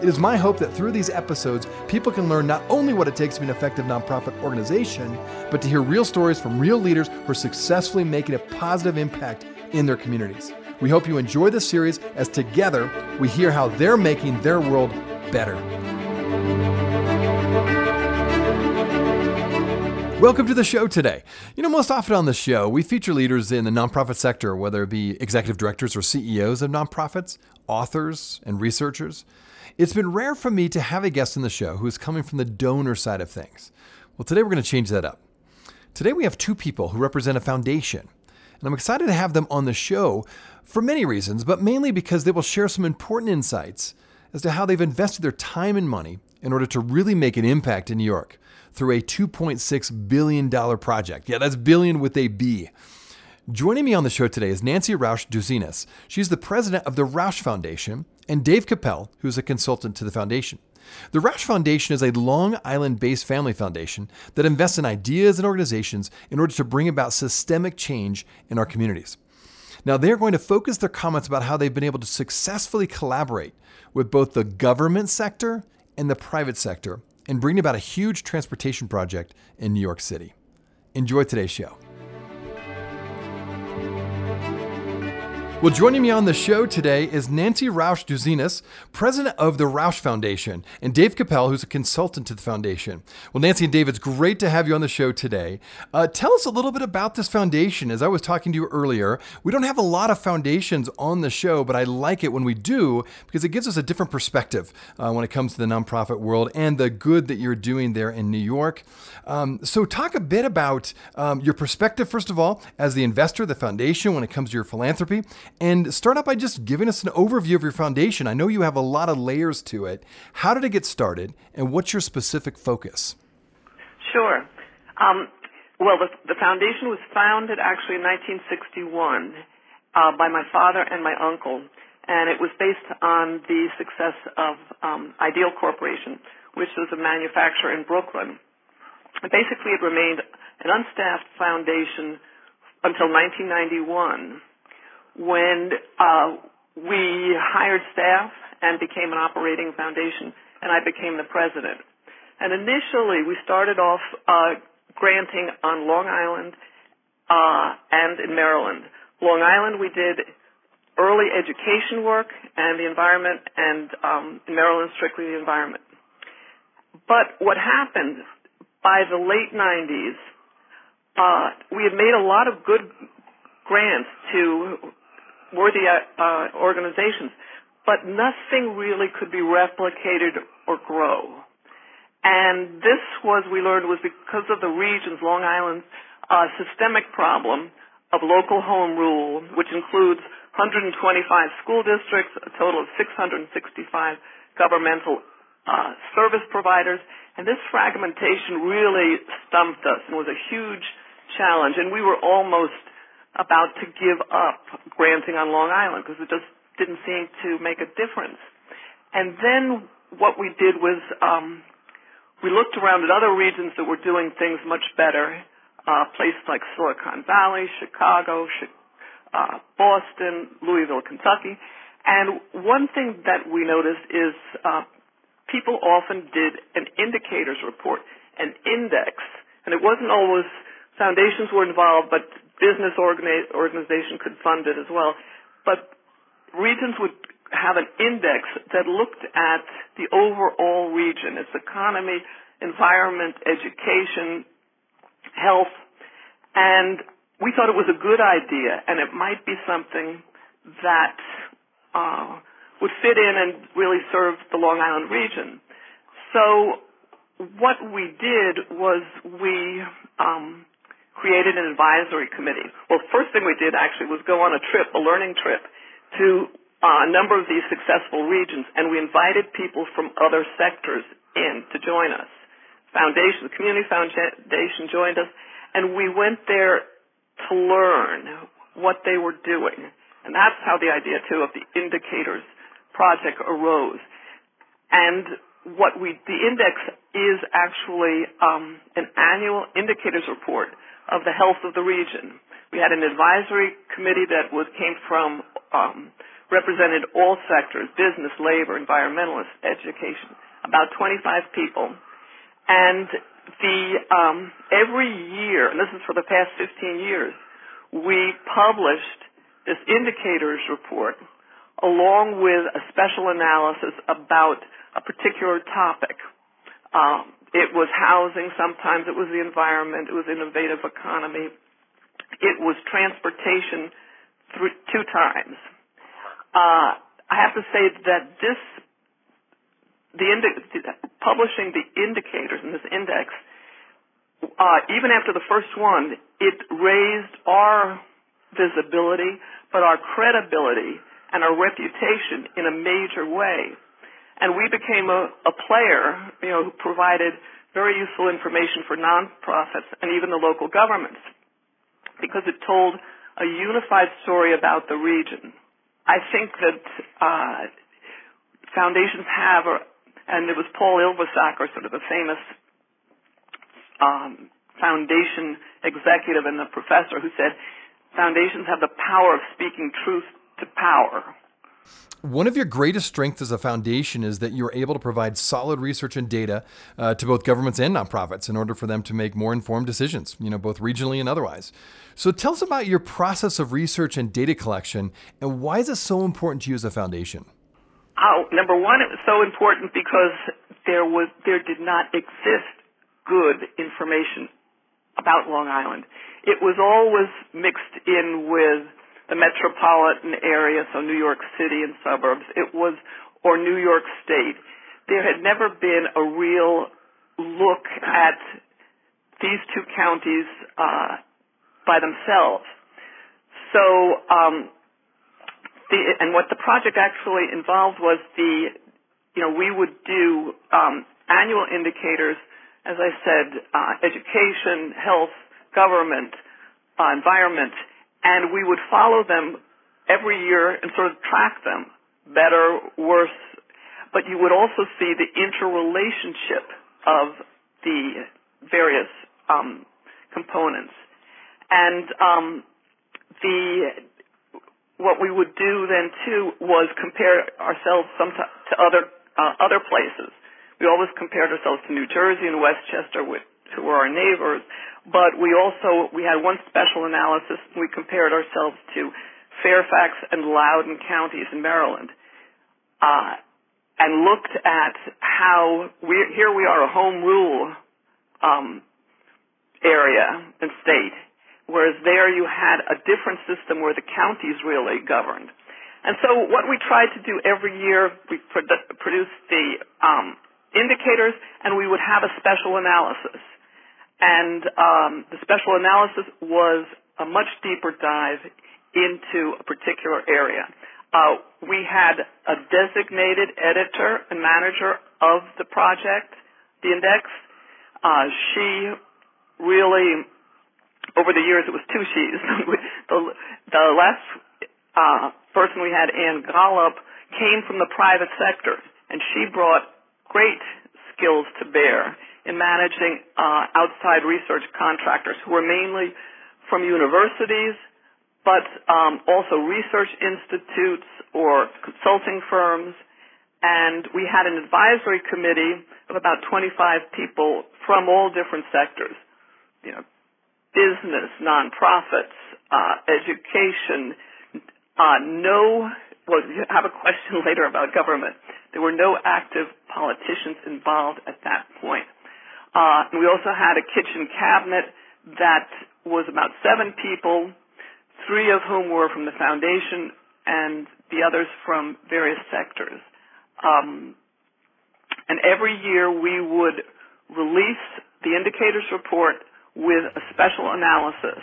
It is my hope that through these episodes, people can learn not only what it takes to be an effective nonprofit organization, but to hear real stories from real leaders who are successfully making a positive impact in their communities. We hope you enjoy this series as together we hear how they're making their world better. Welcome to the show today. You know, most often on the show, we feature leaders in the nonprofit sector, whether it be executive directors or CEOs of nonprofits, authors, and researchers. It's been rare for me to have a guest in the show who is coming from the donor side of things. Well, today we're going to change that up. Today we have two people who represent a foundation, and I'm excited to have them on the show for many reasons, but mainly because they will share some important insights as to how they've invested their time and money in order to really make an impact in New York through a $2.6 billion project. Yeah, that's billion with a B. Joining me on the show today is Nancy Rauch Douzinas. She's the president of the Rauch Foundation, and Dave Kapell, who's a consultant to the foundation. The Rauch Foundation is a Long Island based family foundation that invests in ideas and organizations in order to bring about systemic change in our communities. Now, they're going to focus their comments about how they've been able to successfully collaborate with both the government sector and the private sector and bring about a huge transportation project in New York City. Enjoy today's show. Well, joining me on the show today is Nancy Rauch Douzinas, president of the Rauch Foundation, and Dave Kapell, who's a consultant to the foundation. Well, Nancy and Dave, it's great to have you on the show today. Uh, tell us a little bit about this foundation. As I was talking to you earlier, we don't have a lot of foundations on the show, but I like it when we do because it gives us a different perspective uh, when it comes to the nonprofit world and the good that you're doing there in New York. Um, so, talk a bit about um, your perspective, first of all, as the investor, the foundation, when it comes to your philanthropy and start out by just giving us an overview of your foundation. I know you have a lot of layers to it. How did it get started, and what's your specific focus? Sure. Um, well, the, the, foundation was founded actually in 1961 uh, by my father and my uncle, and it was based on the success of um, Ideal Corporation, which was a manufacturer in Brooklyn. Basically, it remained an unstaffed foundation until 1991 when uh, we hired staff and became an operating foundation, and I became the president. And initially, we started off uh, granting on Long Island uh, and in Maryland. Long Island, we did early education work and the environment, and um, in Maryland, strictly the environment. But what happened by the late 90s, uh, we had made a lot of good grants to worthy uh, uh, organizations, but nothing really could be replicated or grow. And this was, we learned, was because of the region's, Long Island's, uh, systemic problem of local home rule, which includes 125 school districts, a total of 665 governmental uh, service providers, and this fragmentation really stumped us and was a huge challenge. And we were almost about to give up granting on Long Island because it just didn't seem to make a difference. And then what we did was um, we looked around at other regions that were doing things much better, uh, places like Silicon Valley, Chicago, uh, Boston, Louisville, Kentucky. And one thing that we noticed is uh, people often did an indicators report, an index, and it wasn't always foundations were involved, but business organi- organization could fund it as well. But regions would have an index that looked at the overall region, its economy, environment, education, health, and we thought it was a good idea, and it might be something that uh, would fit in and really serve the Long Island region. So what we did was we um, created an advisory committee. Well, first thing we did actually was go on a trip, a learning trip, to uh, a number of these successful regions, and we invited people from other sectors in to join us. Foundation, the community foundation joined us, and we went there to learn what they were doing. And that's how the idea, too, of the indicators project arose. And what we, the index is actually um, an annual indicators report of the health of the region. We had an advisory committee that was came from um, represented all sectors: business, labor, environmentalists, education. About 25 people, and the um, every year, and this is for the past 15 years, we published this indicators report along with a special analysis about a particular topic. Um, it was housing, sometimes it was the environment, it was innovative economy, it was transportation through, two times. Uh, I have to say that this, the indi- publishing the indicators in this index, uh, even after the first one, it raised our visibility, but our credibility and our reputation in a major way. And we became a, a player, you know, who provided very useful information for nonprofits and even the local governments because it told a unified story about the region. I think that uh, foundations have, or, and it was Paul Ylvissaker, sort of the famous um, foundation executive and the professor, who said foundations have the power of speaking truth to power. One of your greatest strengths as a foundation is that you're able to provide solid research and data uh, to both governments and nonprofits in order for them to make more informed decisions, you know, both regionally and otherwise. So tell us about your process of research and data collection and why is it so important to you as a foundation? Oh, number one, it was so important because there was there did not exist good information about Long Island. It was always mixed in with the metropolitan area, so New York City and suburbs. It was, or New York State. There had never been a real look at these two counties uh, by themselves. So, um, the, and what the project actually involved was the, you know, we would do um, annual indicators, as I said, uh, education, health, government, uh, environment, and we would follow them every year and sort of track them, better, worse, but you would also see the interrelationship of the various um, components. And um, the what we would do then too was compare ourselves some to, other uh, other places. We always compared ourselves to New Jersey and Westchester, with, who were our neighbors, but we also we had one special analysis. We compared ourselves to Fairfax and Loudoun counties in Maryland, uh, and looked at how we here we are a home rule um, area and state, whereas there you had a different system where the counties really governed. And so what we tried to do every year, we produ- produced the um, indicators, and we would have a special analysis and um, the special analysis was a much deeper dive into a particular area. Uh, we had a designated editor and manager of the project, the index. Uh, she really, over the years, it was two she's. the, the last uh, person we had, Ann Gollop, came from the private sector, and she brought great skills to bear in managing uh, outside research contractors who were mainly from universities, but um, also research institutes or consulting firms. And we had an advisory committee of about 25 people from all different sectors, you know, business, nonprofits, uh, education. Uh, no, well, you have a question later about government. There were no active politicians involved at that point. Uh, we also had a kitchen cabinet that was about seven people, three of whom were from the foundation and the others from various sectors. Um, and every year we would release the indicators report with a special analysis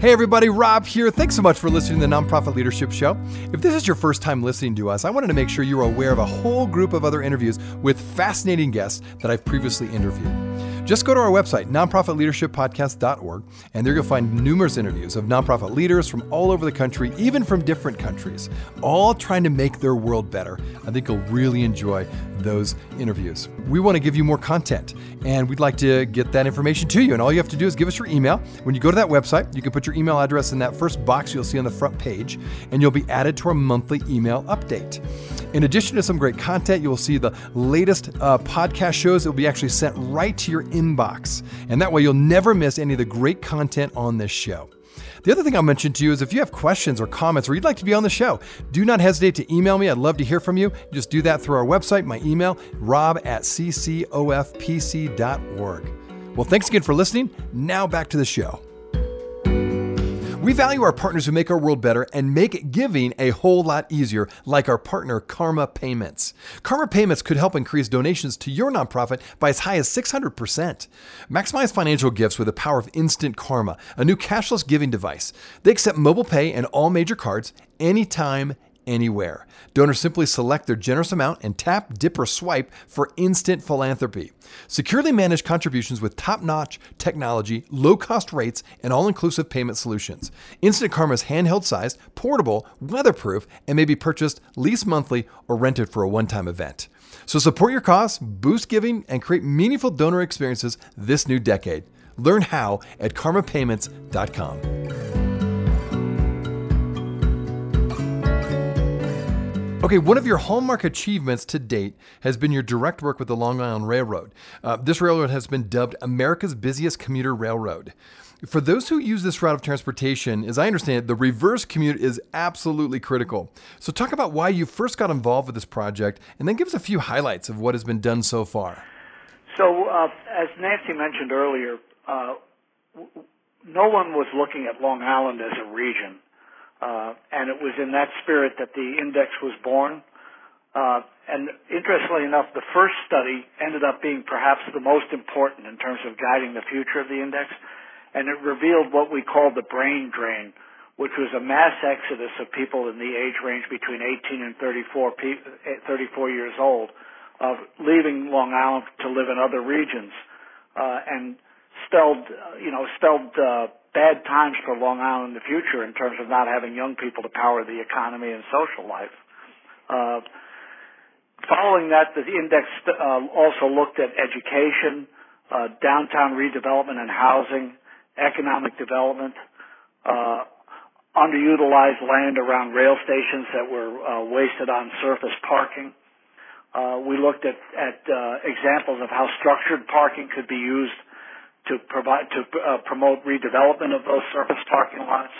Hey, everybody, Rob here. Thanks so much for listening to the Nonprofit Leadership Show. If this is your first time listening to us, I wanted to make sure you're aware of a whole group of other interviews with fascinating guests that I've previously interviewed. Just go to our website, nonprofitleadershippodcast.org, and there you'll find numerous interviews of nonprofit leaders from all over the country, even from different countries, all trying to make their world better. I think you'll really enjoy those interviews. We want to give you more content, and we'd like to get that information to you. And all you have to do is give us your email. When you go to that website, you can put your email address in that first box you'll see on the front page, and you'll be added to our monthly email update. In addition to some great content, you will see the latest uh, podcast shows that will be actually sent right to your inbox. And that way you'll never miss any of the great content on this show. The other thing I'll mention to you is if you have questions or comments or you'd like to be on the show, do not hesitate to email me. I'd love to hear from you. Just do that through our website, my email, rob at ccofpc.org. Well, thanks again for listening. Now back to the show. We value our partners who make our world better and make giving a whole lot easier, like our partner Karma Payments. Karma Payments could help increase donations to your nonprofit by as high as 600%. Maximize financial gifts with the power of Instant Karma, a new cashless giving device. They accept mobile pay and all major cards anytime, anywhere. Donors simply select their generous amount and tap, dip, or swipe for instant philanthropy. Securely manage contributions with top notch technology, low cost rates, and all inclusive payment solutions. Instant Karma is handheld sized, portable, weatherproof, and may be purchased lease monthly or rented for a one time event. So support your cause, boost giving, and create meaningful donor experiences this new decade. Learn how at karmapayments.com. Okay, one of your hallmark achievements to date has been your direct work with the Long Island Railroad. Uh, this railroad has been dubbed America's busiest commuter railroad. For those who use this route of transportation, as I understand it, the reverse commute is absolutely critical. So, talk about why you first got involved with this project, and then give us a few highlights of what has been done so far. So, uh, as Nancy mentioned earlier, uh, no one was looking at Long Island as a region. Uh, and it was in that spirit that the index was born. Uh, and interestingly enough, the first study ended up being perhaps the most important in terms of guiding the future of the index. And it revealed what we call the brain drain, which was a mass exodus of people in the age range between 18 and 34, 34 years old, of leaving Long Island to live in other regions, uh, and spelled, you know, spelled uh, bad times for Long Island in the future in terms of not having young people to power the economy and social life. Uh, following that, the index uh, also looked at education, uh, downtown redevelopment and housing, economic development, uh, underutilized land around rail stations that were uh, wasted on surface parking. Uh, we looked at, at uh, examples of how structured parking could be used to provide to uh, promote redevelopment of those surface parking lots.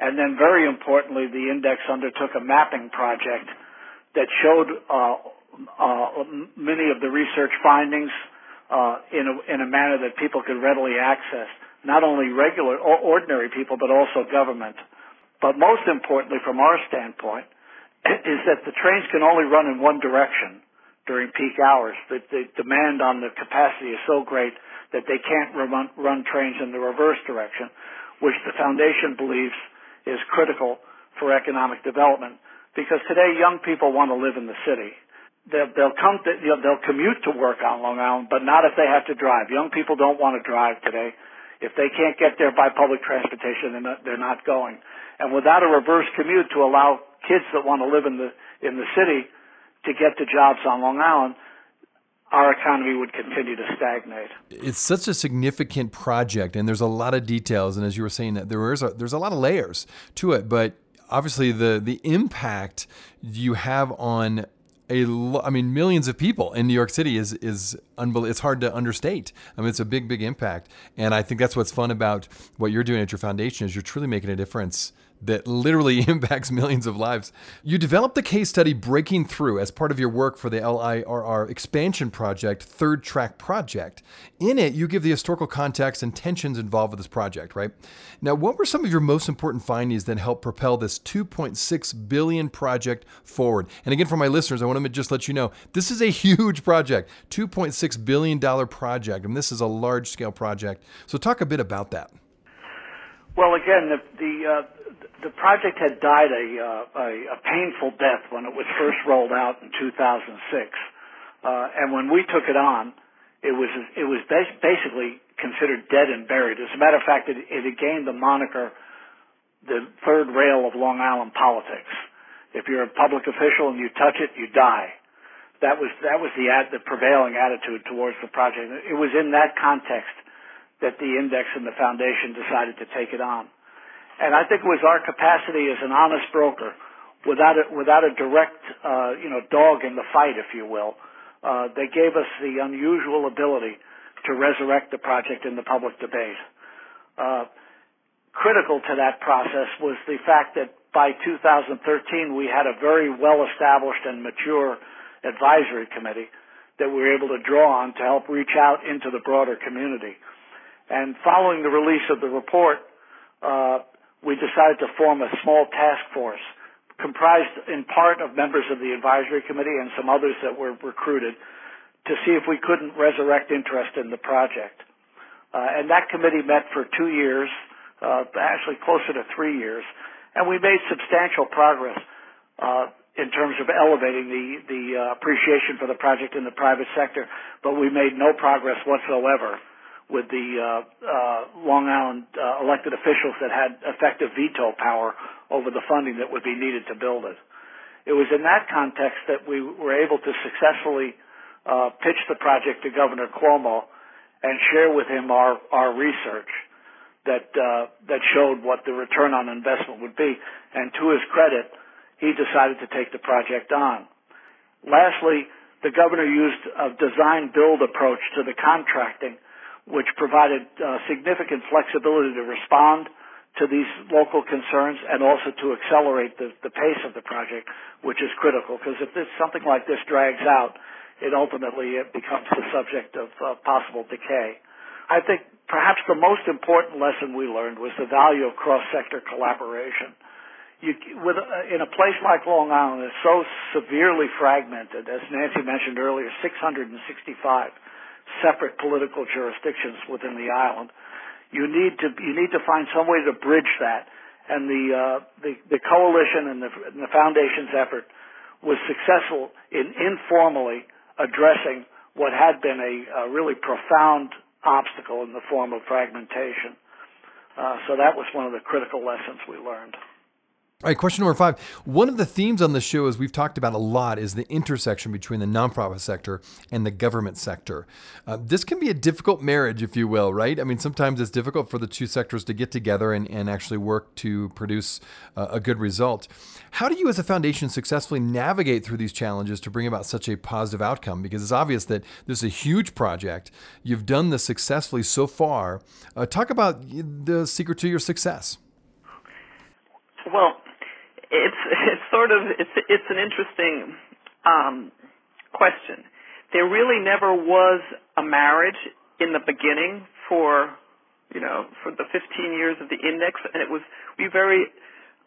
And then, very importantly, the index undertook a mapping project that showed uh, uh, many of the research findings uh, in a, in a manner that people could readily access, not only regular or ordinary people, but also government. But most importantly, from our standpoint, is that the trains can only run in one direction during peak hours. The, the demand on the capacity is so great that they can't run, run trains in the reverse direction, which the foundation believes is critical for economic development. Because today, young people want to live in the city. They'll, they'll come to, you know, they'll commute to work on Long Island, but not if they have to drive. Young people don't want to drive today. If they can't get there by public transportation, they're not, they're not going. And without a reverse commute to allow kids that want to live in the in the city to get to jobs on Long Island, our economy would continue to stagnate. It's such a significant project, and there's a lot of details. And as you were saying, that there is a, there's a lot of layers to it. But obviously, the the impact you have on a I mean millions of people in New York City is is unbelievable. It's hard to understate. I mean, it's a big, big impact, and I think that's what's fun about what you're doing at your foundation is you're truly making a difference that literally impacts millions of lives. You developed the case study Breaking Through as part of your work for the LIRR expansion project, Third Track Project. In it, you give the historical context and tensions involved with this project, right? Now, what were some of your most important findings that helped propel this 2.6 billion project forward? And again, for my listeners, I want to just let you know this is a huge project, 2.6 billion dollar project, and this is a large scale project. So talk a bit about that. Well, again, the the, uh, the project had died a, uh, a a painful death when it was first rolled out in 2006, uh, and when we took it on, it was it was basically considered dead and buried. As a matter of fact, it, it gained the moniker the third rail of Long Island politics. If you're a public official and you touch it, you die. That was that was the ad, the prevailing attitude towards the project. It was in that context that the index and the foundation decided to take it on. And I think it was our capacity as an honest broker, without a, without a direct, uh, you know, dog in the fight, if you will, uh, they gave us the unusual ability to resurrect the project in the public debate. Uh, critical to that process was the fact that by 2013 we had a very well established and mature advisory committee that we were able to draw on to help reach out into the broader community. And following the release of the report, uh, we decided to form a small task force comprised in part of members of the advisory committee and some others that were recruited to see if we couldn't resurrect interest in the project. Uh, and that committee met for two years, uh, actually closer to three years, and we made substantial progress uh, in terms of elevating the the uh, appreciation for the project in the private sector, but we made no progress whatsoever with the uh, uh, Long Island uh, elected officials that had effective veto power over the funding that would be needed to build it. It was in that context that we were able to successfully uh, pitch the project to Governor Cuomo and share with him our, our research that uh, that showed what the return on investment would be. And to his credit, he decided to take the project on. Lastly, the governor used a design build approach to the contracting which provided uh, significant flexibility to respond to these local concerns and also to accelerate the, the pace of the project, which is critical because if this, something like this drags out, it ultimately it becomes the subject of uh, possible decay. I think perhaps the most important lesson we learned was the value of cross-sector collaboration. You, with, uh, in a place like Long Island, it's so severely fragmented, as Nancy mentioned earlier, 665 separate political jurisdictions within the island. You need to you need to find some way to bridge that, and the uh, the, the coalition and the, and the foundation's effort was successful in informally addressing what had been a, a really profound obstacle in the form of fragmentation. Uh, so that was one of the critical lessons we learned. All right, question number five. One of the themes on the show, as we've talked about a lot, is the intersection between the nonprofit sector and the government sector. Uh, this can be a difficult marriage, if you will, right? I mean, sometimes it's difficult for the two sectors to get together and, and actually work to produce uh, a good result. How do you, as a foundation, successfully navigate through these challenges to bring about such a positive outcome? Because it's obvious that this is a huge project. You've done this successfully so far. Uh, talk about the secret to your success. Well, it's it's sort of it's it's an interesting um, question. There really never was a marriage in the beginning for you know for the 15 years of the index, and it was we very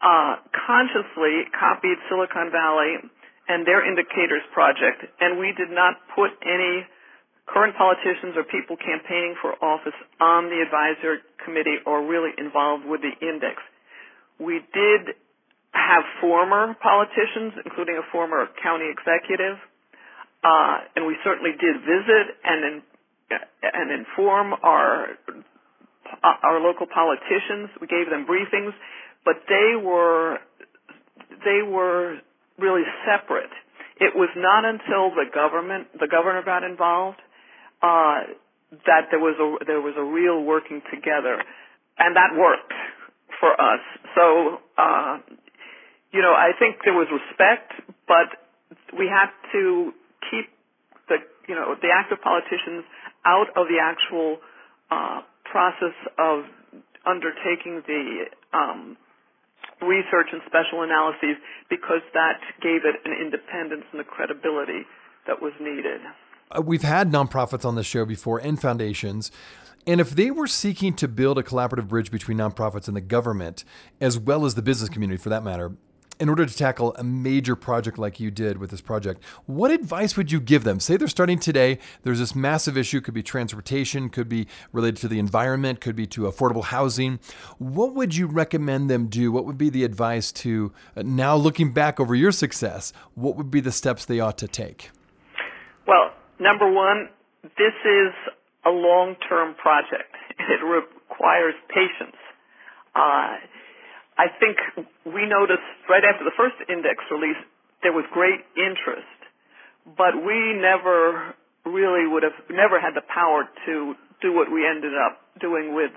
uh, consciously copied Silicon Valley and their indicators project, and we did not put any current politicians or people campaigning for office on the advisory committee or really involved with the index. We did have former politicians, including a former county executive, uh, and we certainly did visit and in, and inform our our local politicians. We gave them briefings, but they were they were really separate. It was not until the government the governor got involved uh, that there was a there was a real working together, and that worked for us. So uh, you know, I think there was respect, but we had to keep the, you know, the active politicians out of the actual uh, process of undertaking the um, research and special analyses because that gave it an independence and the credibility that was needed. Uh, we've had nonprofits on the show before and foundations. And if they were seeking to build a collaborative bridge between nonprofits and the government, as well as the business community for that matter, in order to tackle a major project like you did with this project, what advice would you give them? Say they're starting today, there's this massive issue, could be transportation, could be related to the environment, could be to affordable housing. What would you recommend them do? What would be the advice to uh, now looking back over your success? What would be the steps they ought to take? Well, number one, this is a long term project. It requires patience. Uh, I think we noticed right after the first index release there was great interest, but we never really would have never had the power to do what we ended up doing with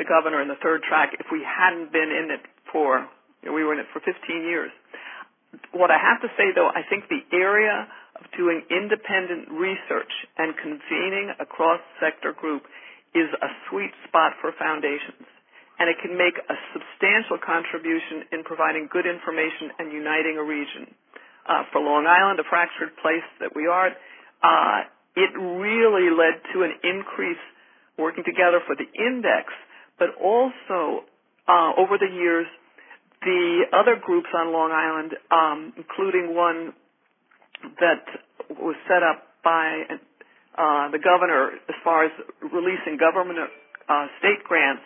the governor in the third track if we hadn't been in it for you know, we were in it for 15 years. What I have to say though, I think the area of doing independent research and convening a cross sector group is a sweet spot for foundations and it can make a substantial contribution in providing good information and uniting a region. Uh, for Long Island, a fractured place that we are, uh, it really led to an increase working together for the index, but also uh, over the years, the other groups on Long Island, um, including one that was set up by uh, the governor as far as releasing government uh, state grants,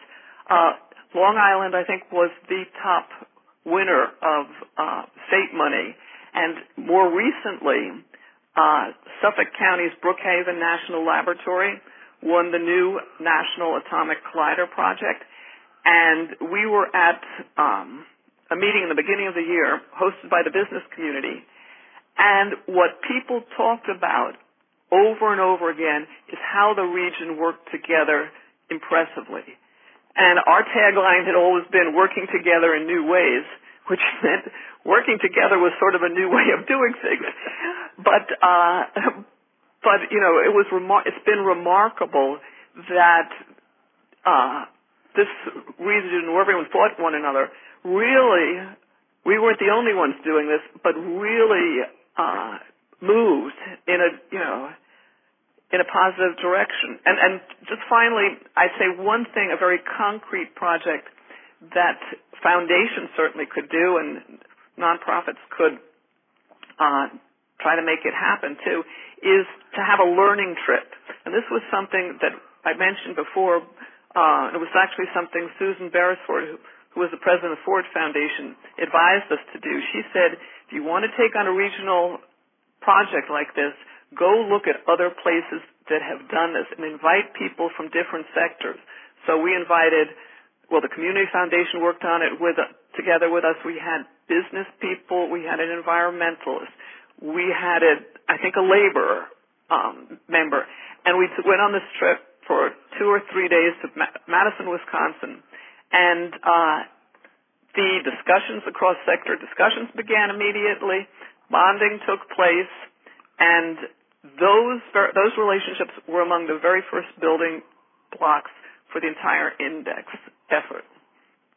uh, Long Island, I think, was the top winner of uh, state money, and more recently, uh, Suffolk County's Brookhaven National Laboratory won the new National Atomic Collider project, and we were at um, a meeting in the beginning of the year hosted by the business community, and what people talked about over and over again is how the region worked together impressively. And our tagline had always been working together in new ways, which meant working together was sort of a new way of doing things. But, uh, but, you know, it was remar- it's been remarkable that, uh, this region where everyone fought one another really, we weren't the only ones doing this, but really, uh, moved in a, you know, in a positive direction. And, and just finally, I'd say one thing, a very concrete project that foundations certainly could do and nonprofits could uh, try to make it happen too, is to have a learning trip. And this was something that I mentioned before. Uh, it was actually something Susan Beresford, who, who was the president of the Ford Foundation, advised us to do. She said, if you want to take on a regional project like this, go look at other places that have done this and invite people from different sectors. So we invited, well, the Community Foundation worked on it with, together with us. We had business people. We had an environmentalist. We had a, I think a labor um, member. And we went on this trip for two or three days to Madison, Wisconsin. And, uh, the discussions, the cross-sector discussions began immediately. Bonding took place and those those relationships were among the very first building blocks for the entire index effort.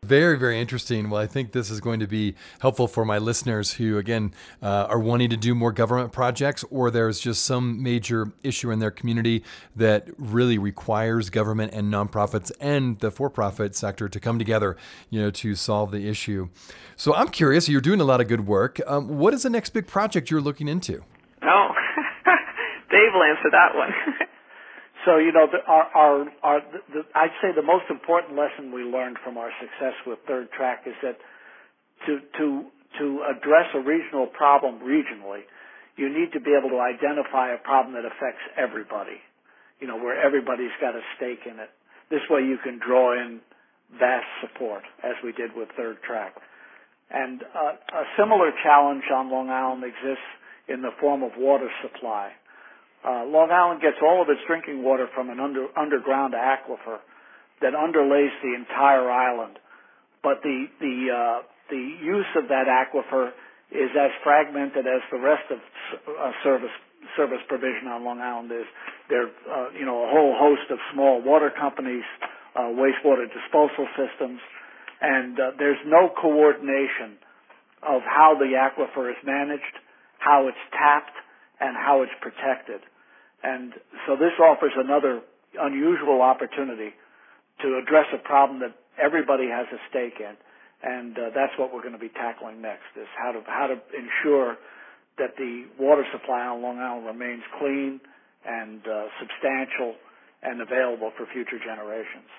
Very, very interesting. Well, I think this is going to be helpful for my listeners who, again, uh, are wanting to do more government projects, or there's just some major issue in their community that really requires government and nonprofits and the for-profit sector to come together, you know, to solve the issue. So I'm curious. You're doing a lot of good work. Um, what is the next big project you're looking into? Oh, Will answer that one. so you know, the, our, our, our the, the, I'd say the most important lesson we learned from our success with Third Track is that to to to address a regional problem regionally, you need to be able to identify a problem that affects everybody. You know, where everybody's got a stake in it. This way, you can draw in vast support, as we did with Third Track. And uh, a similar challenge on Long Island exists in the form of water supply. Uh, Long Island gets all of its drinking water from an under, underground aquifer that underlays the entire island. But the the uh, the use of that aquifer is as fragmented as the rest of uh, service service provision on Long Island is. There, uh, you know, a whole host of small water companies, uh, wastewater disposal systems, and uh, there's no coordination of how the aquifer is managed how it's tapped, and how it's protected. And so this offers another unusual opportunity to address a problem that everybody has a stake in. and uh, that's what we're going to be tackling next: is how to how to ensure that the water supply on Long Island remains clean and uh, substantial and available for future generations.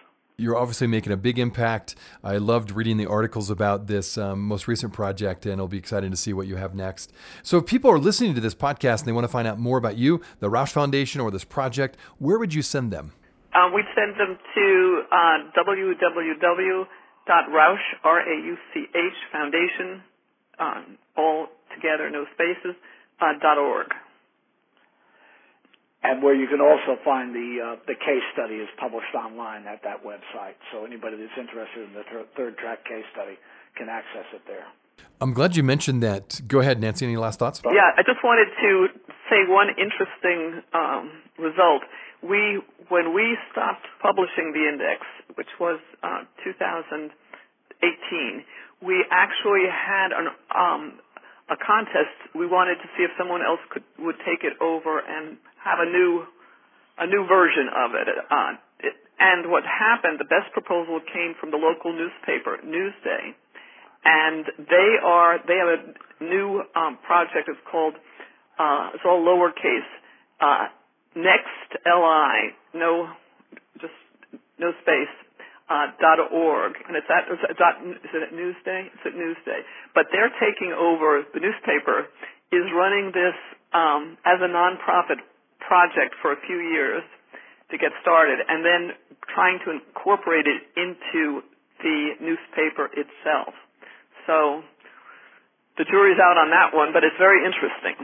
You're obviously making a big impact. I loved reading the articles about this um, most recent project, and it'll be exciting to see what you have next. So, if people are listening to this podcast and they want to find out more about you, the Rauch Foundation, or this project, where would you send them? Uh, we'd send them to uh, www.rauch, R-A-U-C-H, foundation, um, all together, no spaces, uh, dot .org and where you can also find the uh, the case study is published online at that website. So anybody that's interested in the th- third track case study can access it there. I'm glad you mentioned that. Go ahead, Nancy. Any last thoughts? Yeah, I just wanted to say one interesting um, result. We, when we stopped publishing the index, which was uh, 2018, we actually had an, um, a contest. We wanted to see if someone else could would take it over and have a new a new version of it. Uh, it and what happened, the best proposal came from the local newspaper, Newsday, and they are they have a new um, project. It's called uh, it's all lowercase. Uh, next li no just no space uh, dot org, and it's at it's dot, is it at Newsday? It's at Newsday. But they're taking over the newspaper is running this um, as a nonprofit project for a few years to get started and then trying to incorporate it into the newspaper itself. So the jury's out on that one, but it's very interesting.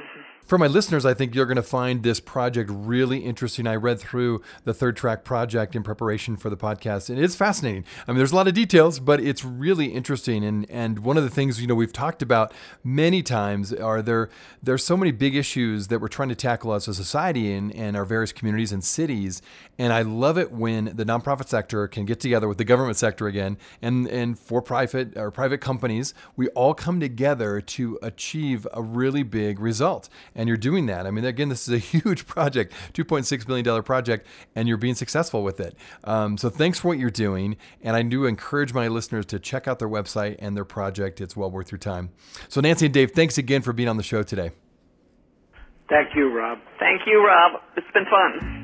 For my listeners, I think you're going to find this project really interesting. I read through the third track project in preparation for the podcast, and it's fascinating. I mean, there's a lot of details, but it's really interesting. And and one of the things you know we've talked about many times are there there's so many big issues that we're trying to tackle as a society and and our various communities and cities. And I love it when the nonprofit sector can get together with the government sector again, and and for profit or private companies, we all come together to achieve a really big result and you're doing that. I mean, again, this is a huge project, $2.6 million project, and you're being successful with it. Um, so thanks for what you're doing. And I do encourage my listeners to check out their website and their project. It's well worth your time. So, Nancy and Dave, thanks again for being on the show today. Thank you, Rob. Thank you, Rob. It's been fun.